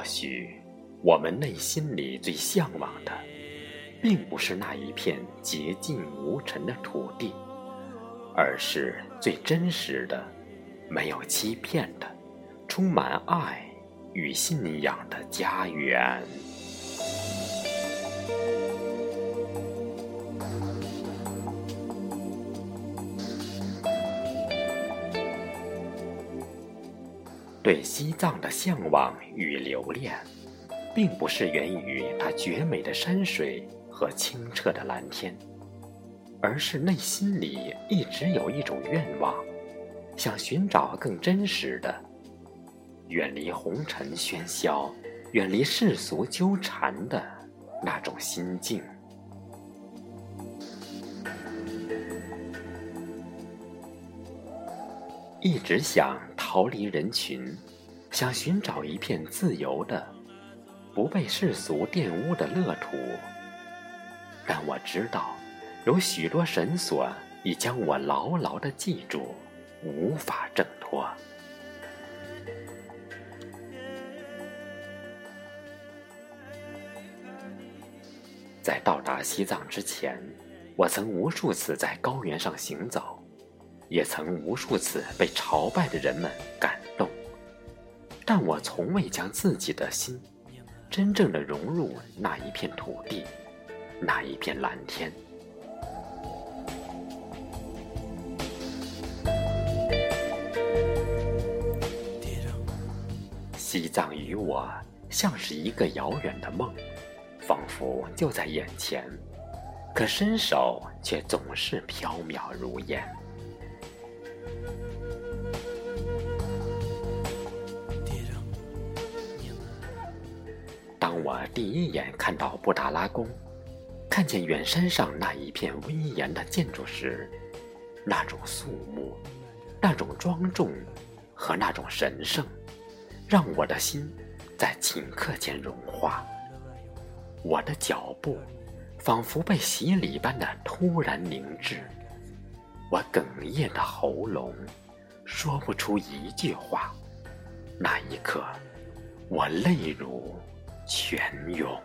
或许，我们内心里最向往的，并不是那一片洁净无尘的土地，而是最真实的、没有欺骗的、充满爱与信仰的家园。对西藏的向往与留恋，并不是源于它绝美的山水和清澈的蓝天，而是内心里一直有一种愿望，想寻找更真实的、远离红尘喧嚣、远离世俗纠缠的那种心境。一直想。逃离人群，想寻找一片自由的、不被世俗玷污的乐土。但我知道，有许多绳索已将我牢牢的系住，无法挣脱。在到达西藏之前，我曾无数次在高原上行走。也曾无数次被朝拜的人们感动，但我从未将自己的心真正的融入那一片土地，那一片蓝天。西藏与我像是一个遥远的梦，仿佛就在眼前，可伸手却总是飘渺如烟。当我第一眼看到布达拉宫，看见远山上那一片威严的建筑时，那种肃穆、那种庄重和那种神圣，让我的心在顷刻间融化。我的脚步仿佛被洗礼般的突然凝滞，我哽咽的喉咙说不出一句话。那一刻，我泪如。泉涌。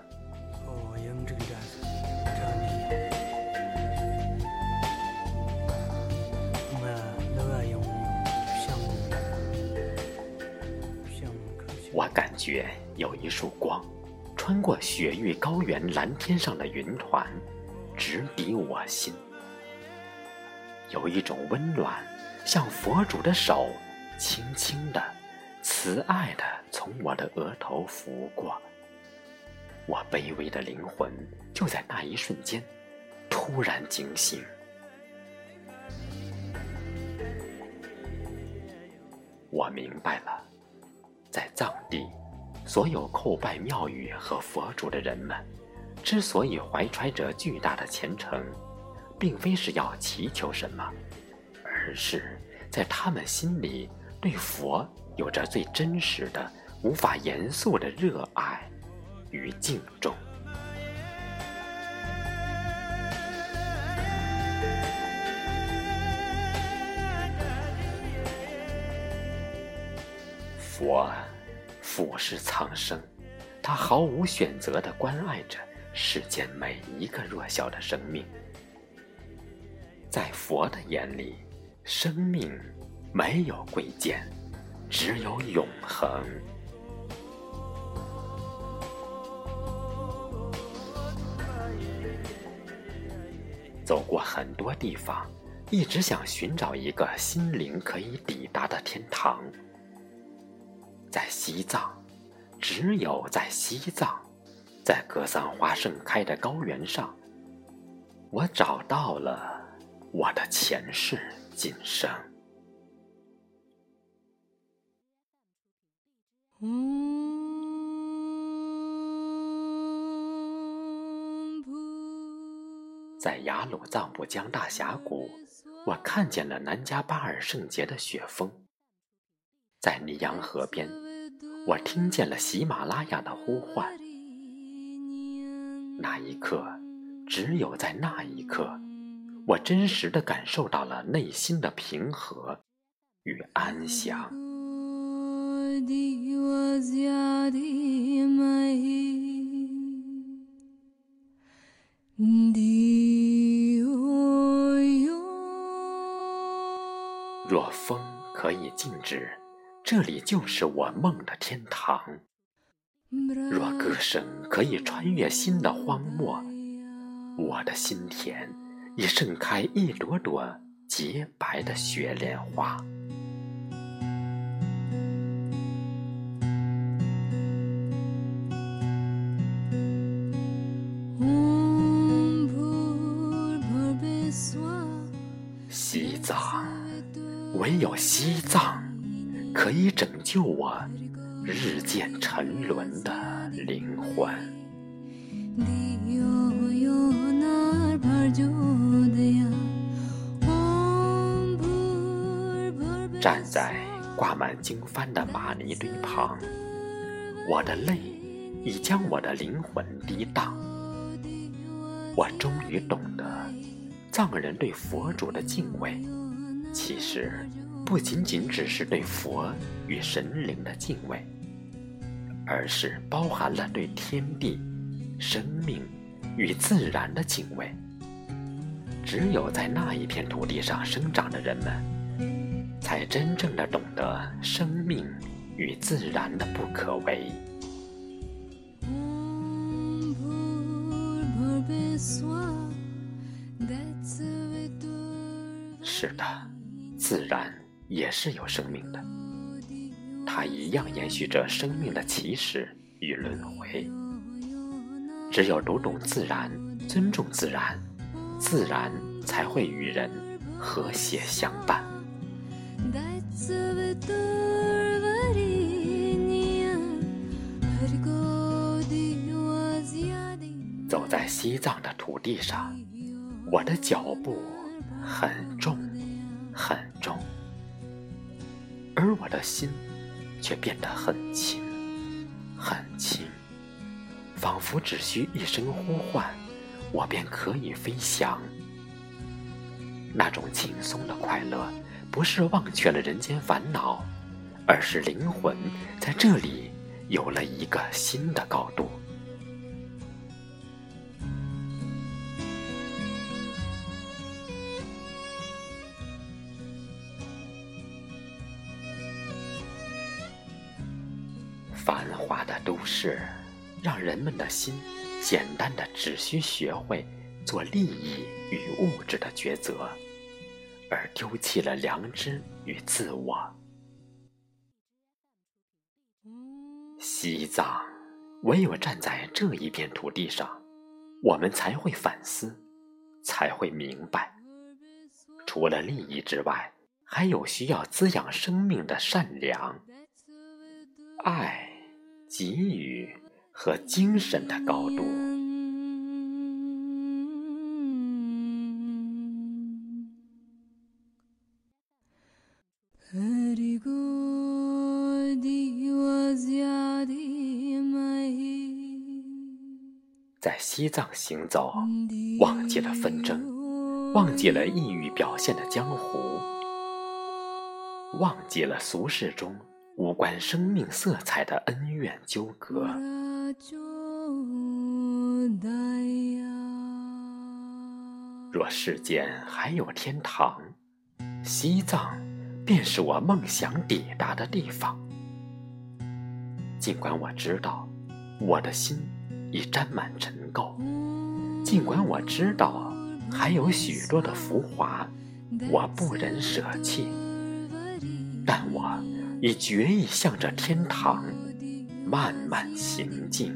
我感觉有一束光，穿过雪域高原蓝天上的云团，直抵我心。有一种温暖，像佛祖的手，轻轻的、慈爱的从我的额头拂过。我卑微的灵魂就在那一瞬间突然惊醒。我明白了，在藏地，所有叩拜庙宇和佛祖的人们，之所以怀揣着巨大的虔诚，并非是要祈求什么，而是在他们心里对佛有着最真实的、无法言诉的热爱。于敬重。佛俯视苍生，他毫无选择的关爱着世间每一个弱小的生命。在佛的眼里，生命没有贵贱，只有永恒。走过很多地方，一直想寻找一个心灵可以抵达的天堂。在西藏，只有在西藏，在格桑花盛开的高原上，我找到了我的前世今生。在雅鲁藏布江大峡谷，我看见了南迦巴尔圣洁的雪峰。在尼洋河边，我听见了喜马拉雅的呼唤。那一刻，只有在那一刻，我真实的感受到了内心的平和与安详。若风可以静止，这里就是我梦的天堂；若歌声可以穿越新的荒漠，我的心田已盛开一朵朵洁白的雪莲花。藏，唯有西藏可以拯救我日渐沉沦的灵魂。站在挂满经幡的玛尼堆旁，我的泪已将我的灵魂涤荡。我终于懂得，藏人对佛主的敬畏，其实不仅仅只是对佛与神灵的敬畏，而是包含了对天地、生命与自然的敬畏。只有在那一片土地上生长的人们，才真正的懂得生命与自然的不可为。是的，自然也是有生命的，它一样延续着生命的起始与轮回。只有读懂自然，尊重自然，自然才会与人和谐相伴。走在西藏的土地上，我的脚步很重。很重，而我的心却变得很轻，很轻，仿佛只需一声呼唤，我便可以飞翔。那种轻松的快乐，不是忘却了人间烦恼，而是灵魂在这里有了一个新的高度。繁华的都市，让人们的心简单的只需学会做利益与物质的抉择，而丢弃了良知与自我。西藏，唯有站在这一片土地上，我们才会反思，才会明白，除了利益之外，还有需要滋养生命的善良、爱。给予和精神的高度。在西藏行走，忘记了纷争，忘记了抑郁表现的江湖，忘记了俗世中。无关生命色彩的恩怨纠葛。若世间还有天堂，西藏便是我梦想抵达的地方。尽管我知道我的心已沾满尘垢，尽管我知道还有许多的浮华我不忍舍弃，但我。已决意向着天堂慢慢行进。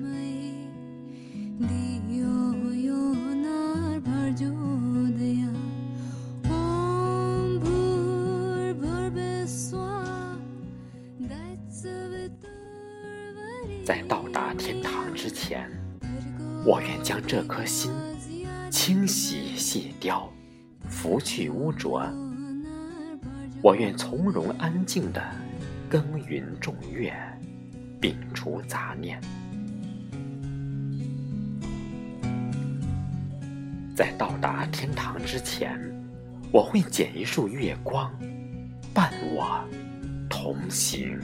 在到达天堂之前，我愿将这颗心清洗卸掉，拂去污浊。我愿从容安静的。耕耘种月，摒除杂念。在到达天堂之前，我会捡一束月光，伴我同行。